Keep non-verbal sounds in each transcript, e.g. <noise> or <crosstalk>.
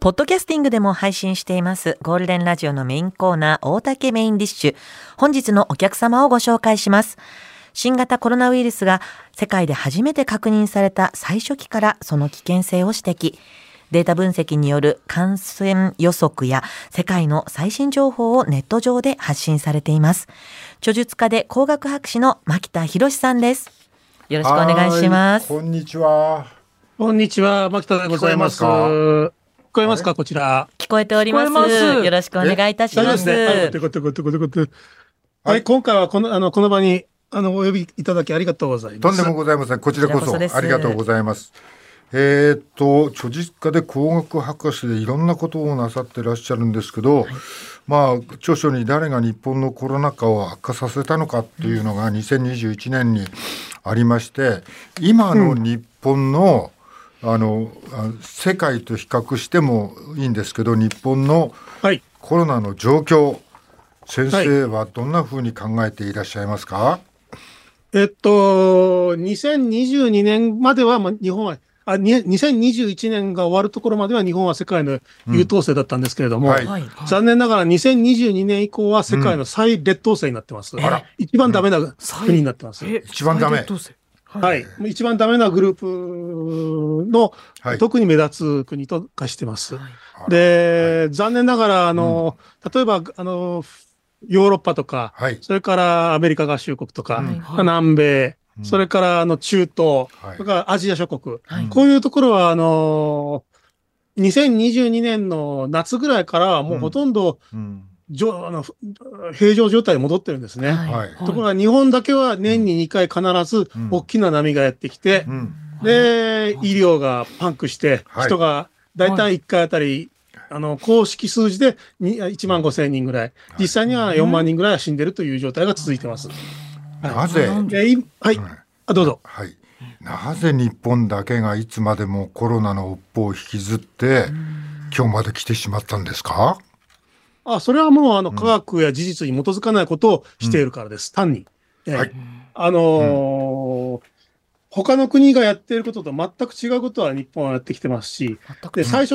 ポッドキャスティングでも配信していますゴールデンラジオのメインコーナー大竹メインディッシュ。本日のお客様をご紹介します。新型コロナウイルスが世界で初めて確認された最初期からその危険性を指摘。データ分析による感染予測や世界の最新情報をネット上で発信されています。著述家で工学博士の牧田博さんです。よろしくお願いします。こんにちは。こんにちは、牧田でございます。聞こえますか？こちら。聞こえております。ますよろしくお願いいたします。はい、今回はこの、あの、この場に、あの、お呼びいただきありがとうございます。とんでもございません。こちらこそ、ありがとうございます。えっと、著述家で工学博士でいろんなことをなさってらっしゃるんですけど、はい、まあ、著書に誰が日本のコロナ禍を悪化させたのかっていうのが2021年にありまして、今の日本の、あの世界と比較してもいいんですけど日本のコロナの状況、はい、先生はどんなふうに考えていらっしゃいますか、えっと、2022年までは、まあ、日本はあ2021年が終わるところまでは日本は世界の優等生だったんですけれども、うんはい、残念ながら2022年以降は世界の最劣等生になってます。うん、一番ダメな国になってます。一番ダメ。はい、一番ダメなグループの、はい、特に目立つ国と化してます。はい、で、はい、残念ながら、あの、うん、例えば、あの、ヨーロッパとか、それからアメリカ合衆国とか、南米、それからあの中東、それからアジア諸国、こういうところは、あの2022年の夏ぐらいからはもうほとんど、うんじょあの平常状態に戻ってるんですね。はい、ところが日本だけは年に2回必ず大きな波がやってきて、うん、で、医療がパンクして、人が大体1回あたり、あの、公式数字で1万5千人ぐらい、実際には4万人ぐらいは死んでるという状態が続いてます。なぜ、はい、あ、どうぞ。はい。なぜ日本だけがいつまでもコロナの尾っぽを引きずって、今日まで来てしまったんですか？あ、それはもうあの科学や事実に基づかないことをしているからです、単に。えー、はい、あのーうん、他の国がやっていることと全く違うことは日本はやってきてますし、で最初、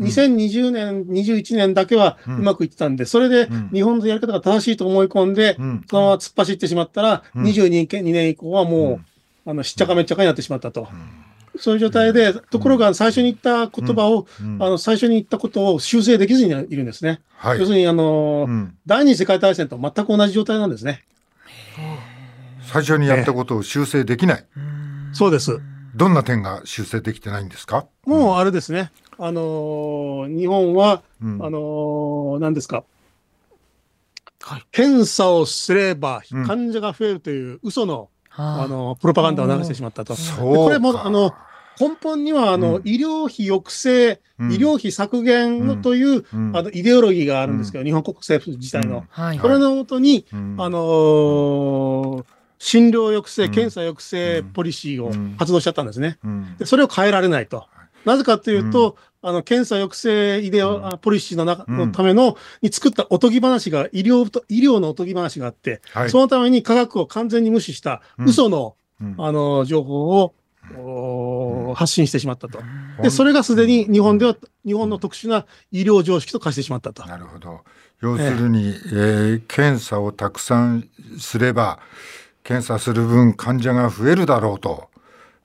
2020年、21年だけはうまくいってたんで、それで日本のやり方が正しいと思い込んで、そのまま突っ走ってしまったら、22年以降はもう、あのしっちゃかめっちゃかになってしまったと。そういう状態で、ところが最初に言った言葉を、うん、あの最初に言ったことを修正できずにいるんですね。はい、要するにあの、うん、第二次世界大戦と全く同じ状態なんですね。最初にやったことを修正できない。そうです。どんな点が修正できてないんですか？もうあれですね。あのー、日本は、うん、あのー、何ですか。はい、検査をすれば患者が増えるという嘘の、うん、あのプロパガンダを流してしまったと。これもあの根本にはあの、医療費抑制、医療費削減のという、あのイデオロギーがあるんですけど、日本国政府自体の。これのもとに、あの診療抑制、検査抑制ポリシーを発動しちゃったんですね。でそれを変えられないと。なぜかというと、あの、検査抑制イデオ、ポリシーの中、のための、に作ったおとぎ話が、医療と、医療のおとぎ話があって、そのために科学を完全に無視した嘘の、あの、情報を発信してしまったと。で、それがすでに日本では、日本の特殊な医療常識と化してしまったと。なるほど。要するに、ええ。えー、検査をたくさんすれば、検査する分患者が増えるだろうと。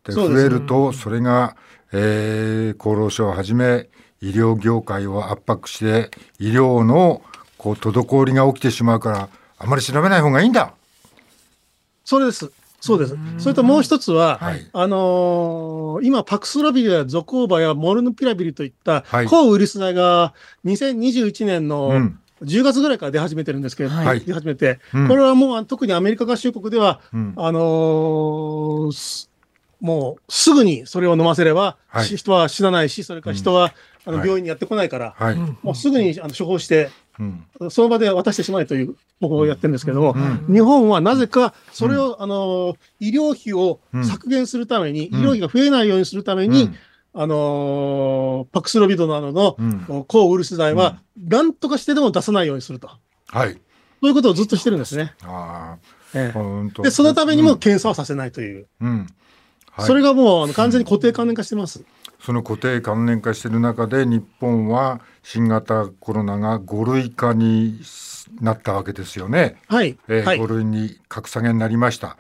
で、増えると、それが、えー、厚労省をはじめ、医療業界を圧迫して、医療のこう滞りが起きてしまうから、あまり調べない方がいいんだ。それです。そうです。それともう一つは、はい、あのー、今、パクスロビルやゾコーバやモルヌピラビルといった抗ウイルス剤が2021年の10月ぐらいから出始めてるんですけど、はい、出始めて、うん、これはもう特にアメリカ合衆国では、うん、あのー、もうすぐにそれを飲ませれば、はい、人は死なないし、それから人は、あの病院にやってこないから、はい、もうすぐにあの処方して、うん、その場で渡してしまえという方法をやってるんですけども、うん、日本はなぜかそれを、あの医療費を削減するために、医療費が増えないようにするために、あのパクスロビドなどの抗ウイルス剤は、なんとかしてでも出さないようにすると。はい。そういうことをずっとしてるんですね。あええ、で、そのためにも検査をさせないという。うん。はい、それがもう完全に固定観念化してます。その固定関連化している中で日本は新型コロナが5類化になったわけですよね。はい。えーはい、5類に格下げになりました。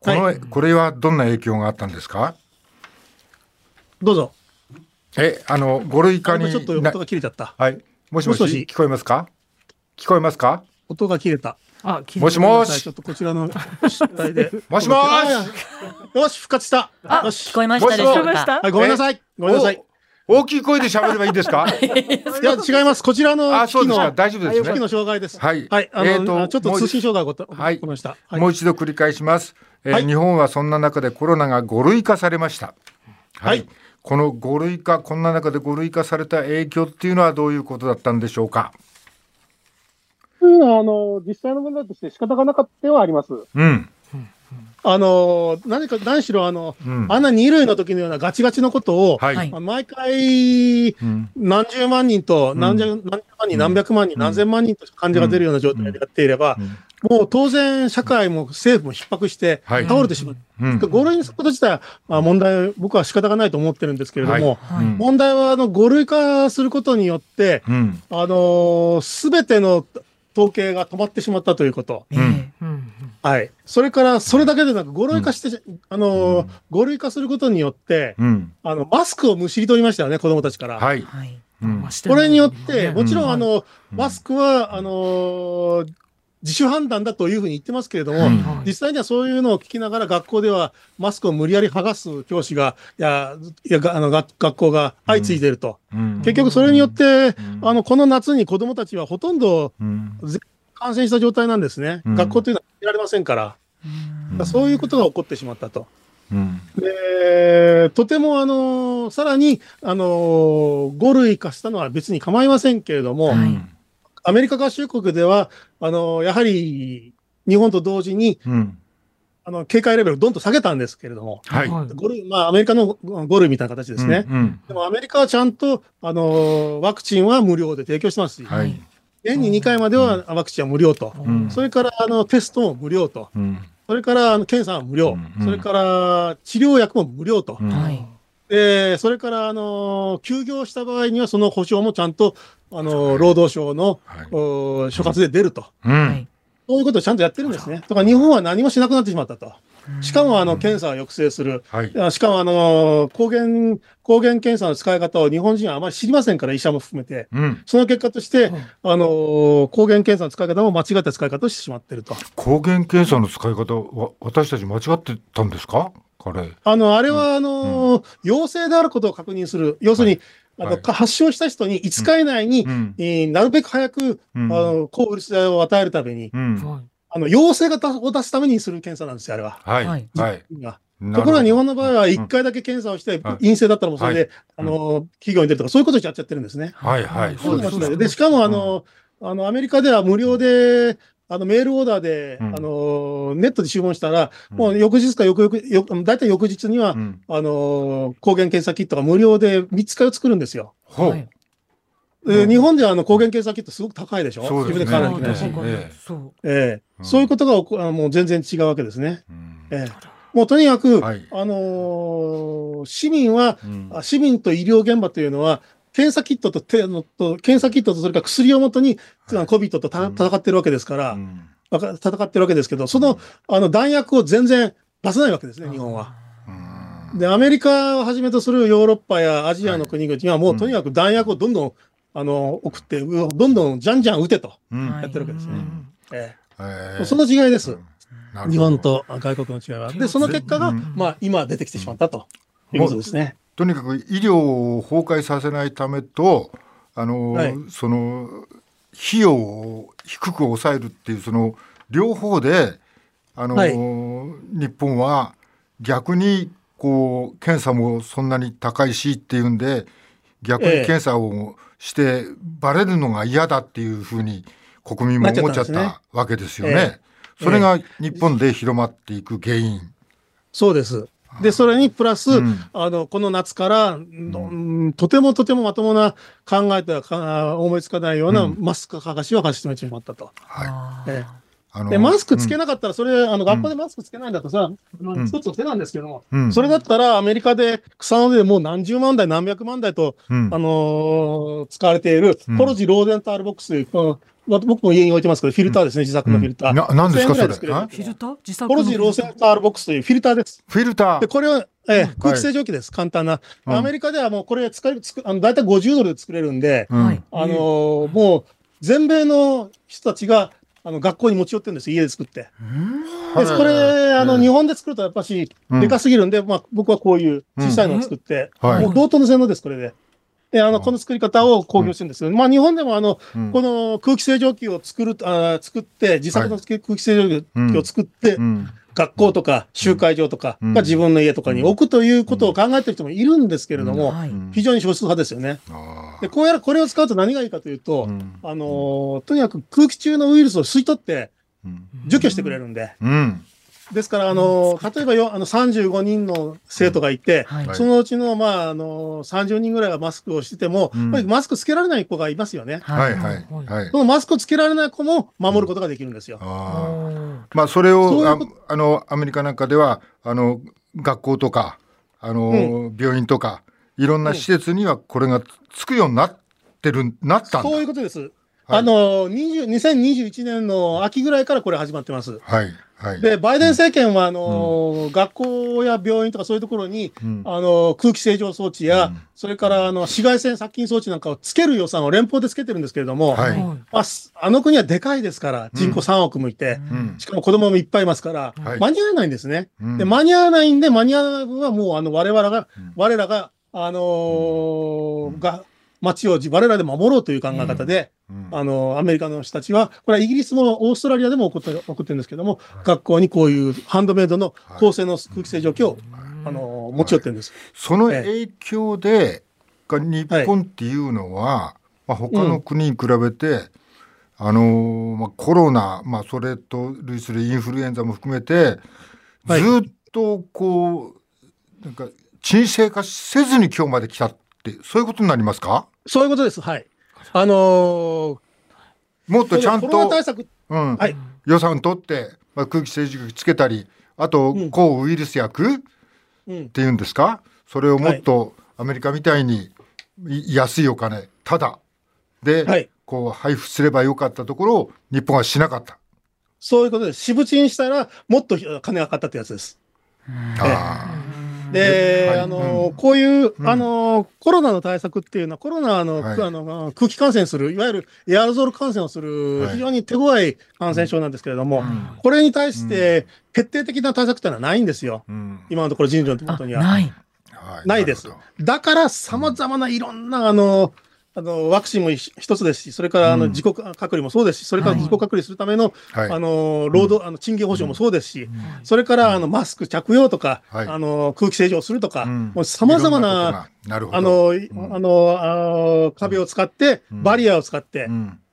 この、はい、これはどんな影響があったんですか？どうぞ。え、あの、5類化に。ちょっと音が切れちゃった。はい。もし、もし？聞こえますか？聞こえますか？音が切れた。あ、もしもし。ちょっとこちらの <laughs> 出題で。もしもし。よし、復活した。よし、聞こえましたでしょうか？はい、ごめんなさい。ごめんなさい。大きい声で喋ればいいですか？<laughs> いや、違います。こちらの機器の大丈夫です機器の障害です。はい。はい。えっと、ちょっと通信障害が起こりました。もう一度繰り返します。え日本はそんな中でコロナが5類化されました。はい。この5類化、こんな中で5類化された影響っていうのはどういうことだったんでしょうか？うん、あの、実際の問題として仕方がなかったはあります。うん。あの、何か、何しろ、あの、うん、あんな二類の時のようなガチガチのことを、はい、毎回、何十万人と、何十、何十万人、何百万人、何千万人と患者が出るような状態でやっていれば、もう当然、社会も政府も逼迫して倒れてしまう。5類にすること自体は問題、僕は仕方がないと思ってるんですけれども、問題はあの5類化することによって、あのすべての統計が止まってしまったということ。はい。それから、それだけでなく、5類化して、うん、あの、5類化することによって、うん、あの、マスクをむしり取りましたよね、子供たちから。はい。うん、これによって、もちろん、あの、マスクは、あの自主判断だというふうに言ってますけれども、実際にはそういうのを聞きながら学校ではマスクを無理やり剥がす教師が、いや、いやあの学校が相次いでいると。結局それによって、あの、この夏に子供たちはほとんど、感染した状態なんですね。うん、学校というのは見られませんから。うん、そういうことが起こってしまったと。うん、でとてもあのさらにあの5類化したのは別に構いませんけれども、はい、アメリカ合衆国ではあのやはり日本と同時に、うん、あの警戒レベルをどんと下げたんですけれども、はい。5類まあ、アメリカの5類みたいな形ですね、うんうん、でもアメリカはちゃんとあのワクチンは無料で提供してますし、はい、年に2回まではワクチンは無料と、うん、それからあのテストも無料と、うん、それからあの検査は無料、うん、それから治療薬も無料と、えー、それからあの休業した場合にはその保証もちゃんとあの労働省の、はい、所轄で出ると、そういうことをちゃんとやってるんですね。だから日本は何もしなくなってしまったと。しかもあの検査を抑制する、はい、しかもあの抗原抗原検査の使い方を日本人はあまり知りませんから、医者も含めて、うん、その結果として、うん、あの抗原検査の使い方も間違った使い方をしてしまっていると。抗原検査の使い方は、私たち間違ってたんですか？あのあれはあの、うん、陽性であることを確認する、要するに、はい、あの、発症した人に5日以内に、えー、なるべく早く、あの抗ウイルス剤を与えるために、あの、陽性型を出すためにする検査なんですよ、あれは。はい。はい。ところが日本の場合は1回だけ検査をして、陰性だったらもうそれで、あの、企業に出るとか、そういうことをやっちゃってるんですね。はいはい。そうですで、しかも、あの、あの、アメリカでは無料で、あの、メールオーダーで、あの、ネットで注文したら、もう翌日か翌々、よ大体翌日には、あの、抗原検査キットが無料で3つか4つ作るんですよ。はい。え日本ではあの抗原検査キットすごく高いでしょ、そう自分で買わなきゃいけない。し。ええ。そう。いうことが起こあもう全然違うわけですね。ええ。もうとにかく、はい、あのー、市民は、うん、市民と医療現場というのは、検査キットとてのと、検査キットとそれから薬をもとに、はい、COVID とた、戦ってるわけですから、うん、戦ってるわけですけど、そのあの弾薬を全然出せないわけですね、日本は。で、アメリカをはじめとするヨーロッパやアジアの国々は、もうとにかく弾薬をどんどんあの送って、どんどんじゃんじゃん撃てと。やってるわけですね。ええ、その違いです。日本と外国の違いは。で、その結果が、まあ、今出てきてしまったということですね。とにかく医療を崩壊させないためと、あの、はい、その費用を低く抑えるっていうその両方で、あの、はい、日本は逆にこう検査もそんなに高いしっていうんで逆に検査をしてバレるのが嫌だっていうふうに国民も思っちゃったわけですよね。それが日本で広まっていく原因。そうです。で、それにプラス、うん、あの、この夏から、うん、とてもとてもまともな考えては思いつかないようなマスク剥がしを始めてしまったと。はい。ええ。で、マスクつけなかったら、それ、あの、学校でマスクつけないんだとさ、うん、一つの手なんですけども、うん、それだったらアメリカで草の根でもう何十万台、何百万台と、うん、あのー、使われている、ポロジローデンタールボックスという、僕も家に置いてますけど、フィルターですね、自作のフィルター。な、なんですか、それ？フィルター？自作ポロジローデンタールボックスというフィルターです。フィルター。で、これは、ええ、空気清浄機です、簡単な。アメリカではもうこれ使える、つくあの大体50ドルで作れるんで、あのもう全米の人たちがあの学校に持ち寄ってるんです家で作って。でこれ、あの、日本で作るとやっぱし、でかすぎるんで、まあ、僕はこういう小さいのを作って、もう同等の性能です、これで。で、あの、この作り方を公表してるんですけど、まあ、日本でも、あの、この空気清浄機を作る、あ作って、自作の空気清浄機を作って、学校とか集会場とかが自分の家とかに置くということを考えてる人もいるんですけれども、非常に少数派ですよね。で、こうやらこれを使うと何がいいかというと、あのとにかく空気中のウイルスを吸い取って除去してくれるんで、ですから、あの、例えばよ、あの、35人の生徒がいて、はい、そのうちの、まあ、あの、30人ぐらいがマスクをしてても、うん、マスクつけられない子がいますよね。はい、はい、はい。そのマスクをつけられない子も守ることができるんですよ。あまあ、それをあ、あの、アメリカなんかでは、あの、学校とか、あの、うん、病院とか、いろんな施設にはこれがつくようになってる、なったんだ。そういうことです。あの、2021年の秋ぐらいからこれ始まってます。はい。はい、でバイデン政権はあの、うん、学校や病院とかそういうところに、うん、あの空気清浄装置や、うん、それからあの紫外線殺菌装置なんかをつける予算を連邦でつけてるんですけれども、はい、ああの国はでかいですから人口3億もいて、しかも子供もいっぱいいますから、間に合わないんですね。で間に合わないんで間に合う分はもうあの我々が、我らがあのー、が街を我らで守ろうという考え方で、うん、あの、アメリカの人たちは、これはイギリスもオーストラリアでも起こって起こってるんですけども、はい、学校にこういうハンドメイドの高性能空気清浄機を、はい、あの、持ち寄ってるんです。その影響で、日本っていうのは、まあ、他の国に比べて、うん、あのまあ、コロナ、まあ、それと類するインフルエンザも含めて、ずっとこう、なんか沈静化せずに今日まで来た。っってそういうことになりますか？そういうことです。はい。あのー、もっとちゃんと、うん。はい、予算取って、まあ、空気清浄機つけたりあと、抗ウイルス薬、っていうんですか？それをもっとアメリカみたいに安いお金ただで、はい、こう配布すればよかったところを日本はしなかった。そういうことです。私物にしたらもっと金がかかったってやつです。あで、はい、あの、うん、こういう、あの、コロナの対策っていうのは、コロナのはい、あの空気感染する、いわゆるエアロゾル感染をする、非常に手強い感染症なんですけれども、これに対して、決定的な対策っていうのはないんですよ。今のところ人類の手元には。ない。ないです。だから、さまざまないろんな、あの、あのワクチンも一つですし、それからあの自己隔離もそうですし、それから自己隔離するための、はい、あの労働、あの賃金保障もそうですし、それからあのマスク着用とか、はい、あの空気清浄するとか、さまざまなあの、あのあ壁を使って、バリアを使って、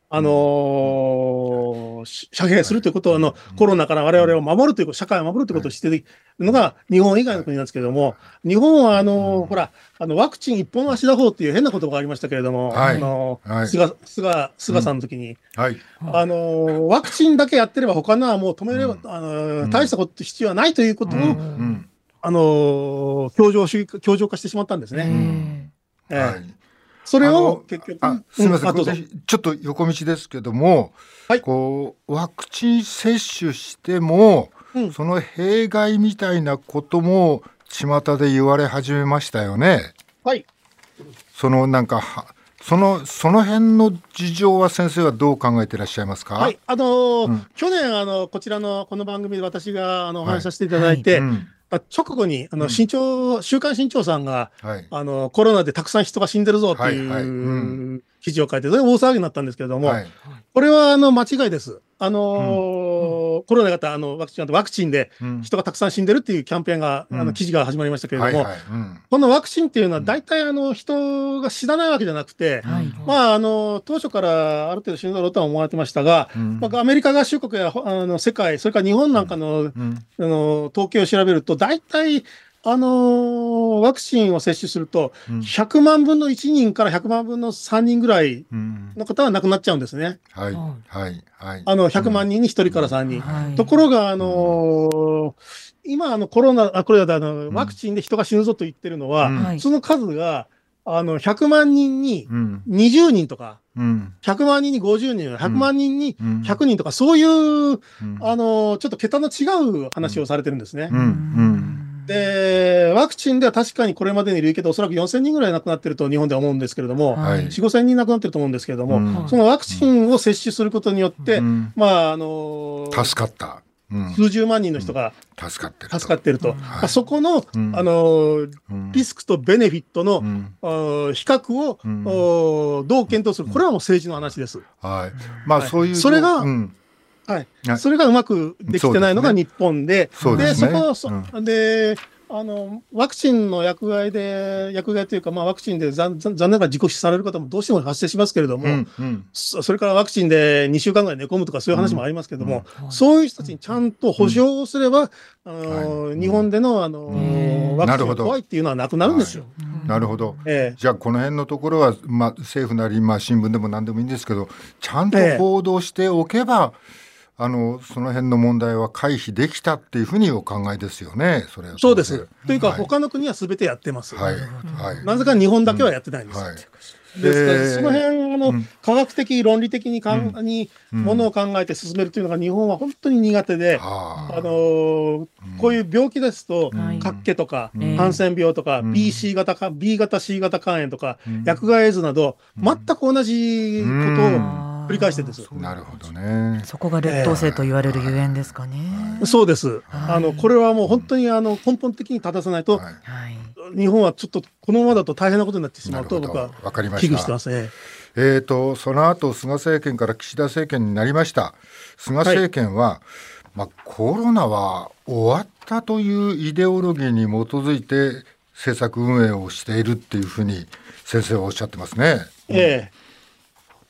あのー、遮蔽するということは、あの、コロナから我々を守るということ、社会を守るということをしているのが日本以外の国なんですけれども、日本は、あのー、ほら、あの、ワクチン一本足打法っていう変な言葉がありましたけれども、はい、あのーはい、菅、菅、菅さんの時に、うん、はい、あのワクチンだけやってれば他のはもう止めれば、うん、あの大したこと必要はないということを、うん、あの強調し、強調化してしまったんですね。えー、はいそれを結局。あすみません、うん、ちょっと横道ですけども、はい、こうワクチン接種しても、うん、その弊害みたいなことも巷で言われ始めましたよね。はい。そのなんかそのその辺の事情は先生はどう考えていらっしゃいますか？はい、あのーうん、去年あのこちらのこの番組で私があのお話しさせていただいて、はいはい直後に、あの、新潮、週刊新潮さんが、はい、あの、コロナでたくさん人が死んでるぞっていう記事を書いて、それ大騒ぎになったんですけれども、はい、これは、あの、間違いです。あのーうん、コロナ型あのワクチンワクチンで人がたくさん死んでるっていうキャンペーンが、うん、あの記事が始まりましたけれども、このワクチンっていうのは大体あの人が死なないわけじゃなくて、うん、まああの当初からある程度死ぬだろうとは思われてましたが、まあ、アメリカ合衆国やあの世界それから日本なんかの,、あの統計を調べると大体あのー、ワクチンを接種すると、100万分の1人から100万分の3人ぐらいの方は亡くなっちゃうんですね。はい、はい、はい。あの、100万人に1人から3人。はい、ところが、あのー、今、あの、コロナ、あ、これだ、あの、ワクチンで人が死ぬぞと言ってるのは、その数が、あの、100万人に20人とか、うん、100万人に50人、100万人に100人とか、そういう、うん、あの、ちょっと桁の違う話をされてるんですね。うん、で、ワクチンでは確かにこれまでに累計でおそらく4000人ぐらい亡くなってると日本では思うんですけれども、はい、4、5000人亡くなってると思うんですけれども、そのワクチンを接種することによって、まあ、あの助かった。数十万人の人が助かってると。助かってると。はい、そこの、あのリスクとベネフィットの、比較を、どう検討する、これはもう政治の話です。はい。まあ、そういう。それが、はい。それがうまくできてないのが日本で、で、そこ、で、あのワクチンの薬害で、薬害というか、まあ、ワクチンで残残念ながら自己死される方もどうしても発生しますけれども、うんうん、それからワクチンで2週間ぐらい寝込むとか、そういう話もありますけれども、うん。うん、そういう人たちにちゃんと補償をすれば、うん、あの、はい、日本でのあの、ワクチンが怖いっていうのはなくなるんですよ。なるほど、ええ、じゃあ、この辺のところは、まあ、政府なり、まあ、新聞でも何でもいいんですけど、ちゃんと報道しておけば、ええあのその辺の問題は回避できたっていうふうにお考えですよね、それそうです。というか、はい、他の国はすべてやってます。はい、はい、なぜか日本だけはやってないんです。うん。はい。ですからその辺あの、うん、科学的論理的にかん、うん、にものを考えて進めるというのが日本は本当に苦手で、うん、あのー、こういう病気ですと、脚気とか、ハンセン病とか、BC 型か B 型 C 型肝炎とか、薬害エイズなど全く同じことを繰り返してです。なるほどね。そこが劣等生と言われるゆえんですかね。そうです。あのこれはもう本当にあの根本的に正さないと、はい、日本はちょっとこのままだと大変なことになってしまうと僕は危惧してますね。えーと、その後菅政権から岸田政権になりました菅政権は、はい、まあ、コロナは終わったというイデオロギーに基づいて政策運営をしているっていうふうに先生はおっしゃってますね。ええ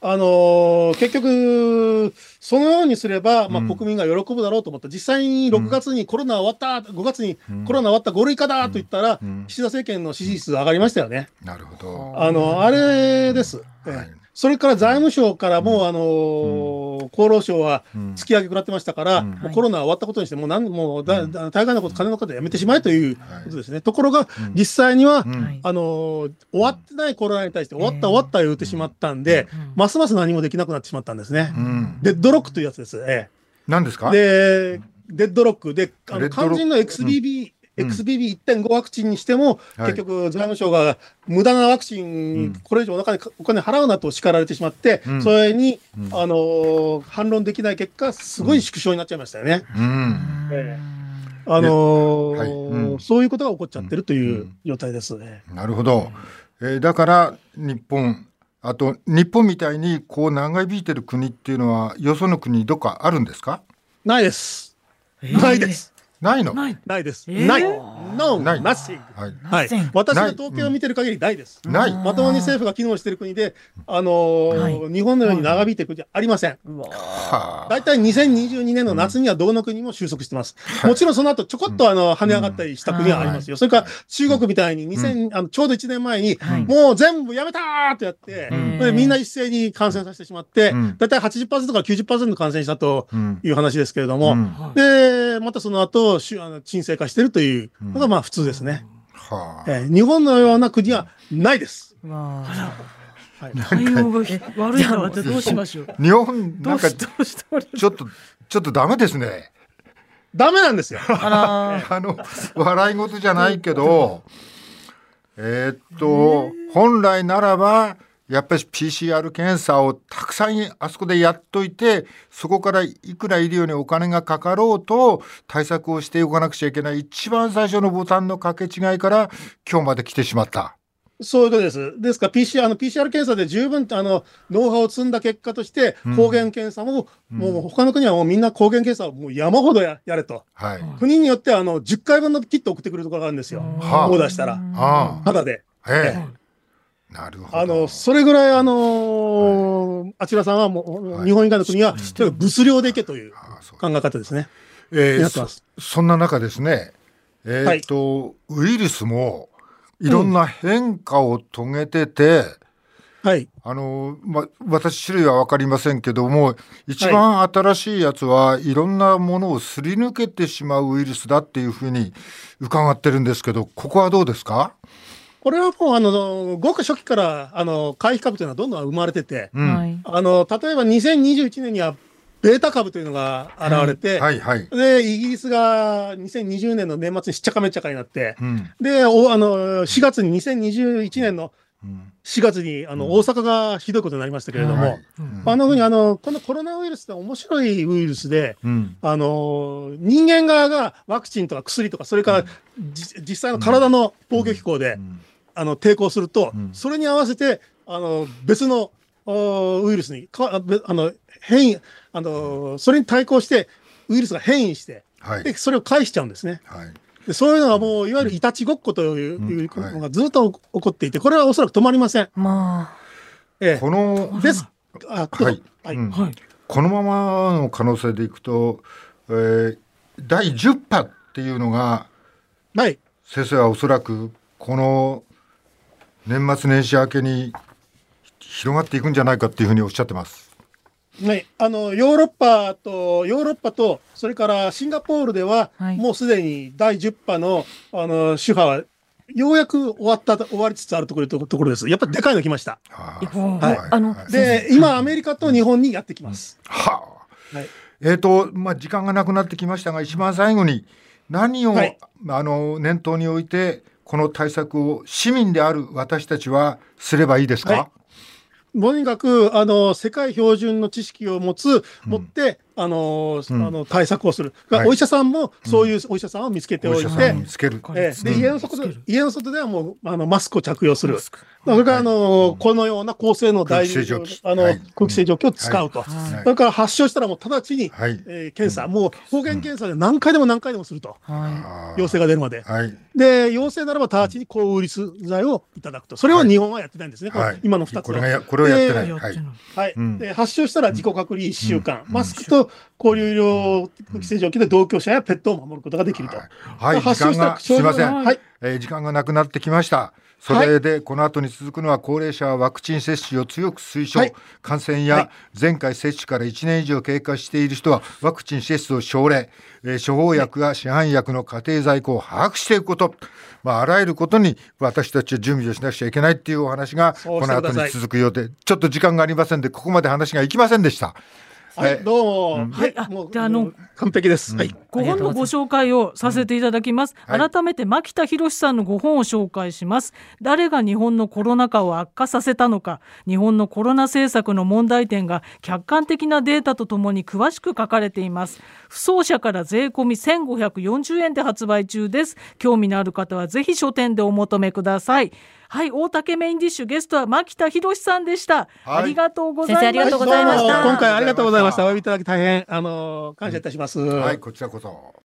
あのー、結局、そのようにすれば、まあ、国民が喜ぶだろうと思った、実際に6月にコロナ終わった、5月にコロナ終わった、5類化だと言ったら、岸田政権の支持率上がりましたよね。なるほど。あの、あれです。はいそれから財務省からも、あのー、厚労省は突き上げ食らってましたから、もうコロナ終わったことにして、もう何もうだ、大概なこと、金のことやめてしまえということですね。ところが、実際には、あのー、終わってないコロナに対して、終わった終わった言うてしまったんで、ますます何もできなくなってしまったんですね。デッドロックというやつです。ええ、何ですか？で、デッドロック。で、あの肝心の XBB、XBB1.5 ワクチンにしても、結局、財務省が無駄なワクチン、これ以上お金お金払うなと叱られてしまって、それに、あの反論できない結果、すごい縮小になっちゃいましたよね。あのそういうことが起こっちゃってるという状態ですね。なるほど。えー、だから日本あと日本みたいにこう長引いてる国っていうのはよその国どっかあるんですか？ないです。ないです。ないの？ないです。ない。No, nothing. はい。私が統計を見てる限りないです。ない。まともに政府が機能している国で、あの日本のように長引いている国じゃありません。大体2022年の夏にはどの国も収束してます。もちろんその後ちょこっとあの跳ね上がったりした国はありますよ。それから中国みたいに2000、あのちょうど1年前に、もう全部やめたーってやって、みんな一斉に感染させてしまって、大体80%から90%感染したという話ですけれども、で、またその後、あの沈静化しているというのがまあ普通ですね。はあ、えー、日本のような国はないです。まあはい、<laughs> 対応が悪いのどうしましょう？日本なんかちょっとちょっとダメですね。ダメなんですよ。あの笑い事じゃないけど、<laughs> えー、っと本来ならばやっぱり PCR 検査をたくさんあそこでやっといてそこからいくら医療にお金がかかろうと対策をしておかなくちゃいけない一番最初のボタンの掛け違いから今日まで来てしまった。そういうことです。ですから PCR, あの PCR 検査で十分あのノウハウを積んだ結果として、抗原検査も、うん、もう他の国はもうみんな抗原検査をもう山ほどややれと、はい、国によってはあの10回分のキット送ってくるところがあるんですよ、はあ、オーダーしたら、はあ、ただで。ええなるほど。あの、それぐらい、あのーはい、あちらさんはもう、はい、日本以外の国は、物量でいけという考え方ですね。えー、そそんな中ですね、えっ、と、ウイルスもいろんな変化を遂げてて、はい。あの、ま、私種類は分かりませんけども、一番新しいやつはいろんなものをすり抜けてしまうウイルスだっていうふうに伺ってるんですけど、ここはどうですか？これはもうあのごく初期からあの回避株というのはどんどん生まれてて、うん、あの例えば2021年にはベータ株というのが現れて、はいはい。はい、でイギリスが2020年の年末にしっちゃかめっちゃかになって、うん、でおあの4月に2021年の4月にあの、大阪がひどいことになりましたけれども、あのふうにあのこのコロナウイルスって面白いウイルスで、あの人間側がワクチンとか薬とかそれから、実際の体の防御機構で、あの抵抗すると、それに合わせてあの別のウイルスにかあの変異あのそれに対抗してウイルスが変異して、はい、でそれを返しちゃうんですね。はい。でそういうのはもういわゆるいたちごっこというのがずっと起こっていてこれはおそらく止まりません。まあ。ええ、このです。あはい、はい。うん、このままの可能性でいくと、えー、第10波っていうのが、はい、先生はおそらくこの年末年始明けに広がっていくんじゃないかっていうふうにおっしゃってます。ね、あのヨーロッパとヨーロッパとそれからシンガポールでは、はい、もうすでに第10波のあの主波はようやく終わった終わりつつあるところところです。やっぱりでかいの来ました。はい。あので今アメリカと日本にやってきます。はあ。はい、えっ、ー、とまあ時間がなくなってきましたが一番最後に何を、はい、あの念頭に置いてこの対策を市民である私たちはすればいいですか？はいとにかく、あの、世界標準の知識を持つ、持って、あの、うん、あの対策をする、はい、お医者さんもそういうお医者さんを見つけておいて、見つける、えー、で家の外で家の外ではもうあのマスクを着用する、それからあの、はい、このような高性能大空あの、はい、空気清浄機を使うと、それから発症したらもう直ちに、はい、えー、検査、もう抗原検査で何回でも何回でもすると、陽性が出るまで、で陽性ならば直ちに抗ウイルス剤をいただくと、それは日本はやってないんですね、今の2つは。これこれをやってない。はい。で発症したら自己隔離1週間、マスクと交流医療空気清浄機で同居者やペットを守ることができると。はい、時間がすみません、はい。えー、時間がなくなってきました。それでこの後に続くのは高齢者はワクチン接種を強く推奨、はい、感染や前回接種から1年以上経過している人はワクチン接種を奨励、えー、処方薬や市販薬の家庭在庫を把握していくこと、まあ、あらゆることに私たちは準備をしなくちゃいけないっていうお話がこの後に続くようでちょっと時間がありませんでここまで話がいきませんでした。はい、どうも。はい、もう、あの、完璧です。はい。ご本のご紹介をさせていただきます。改めて牧田博さんのご本を紹介します。誰が日本のコロナ禍を悪化させたのか、日本のコロナ政策の問題点が客観的なデータとともに詳しく書かれています。不走者から税込み1540円で発売中です。興味のある方はぜひ書店でお求めください。はい大竹メインディッシュゲストは牧田博さんでした、はい、ありがとうございました、ありがとうございました。今回ありがとうございました。お呼びいただき大変あの感謝いたします、はいこちらこそ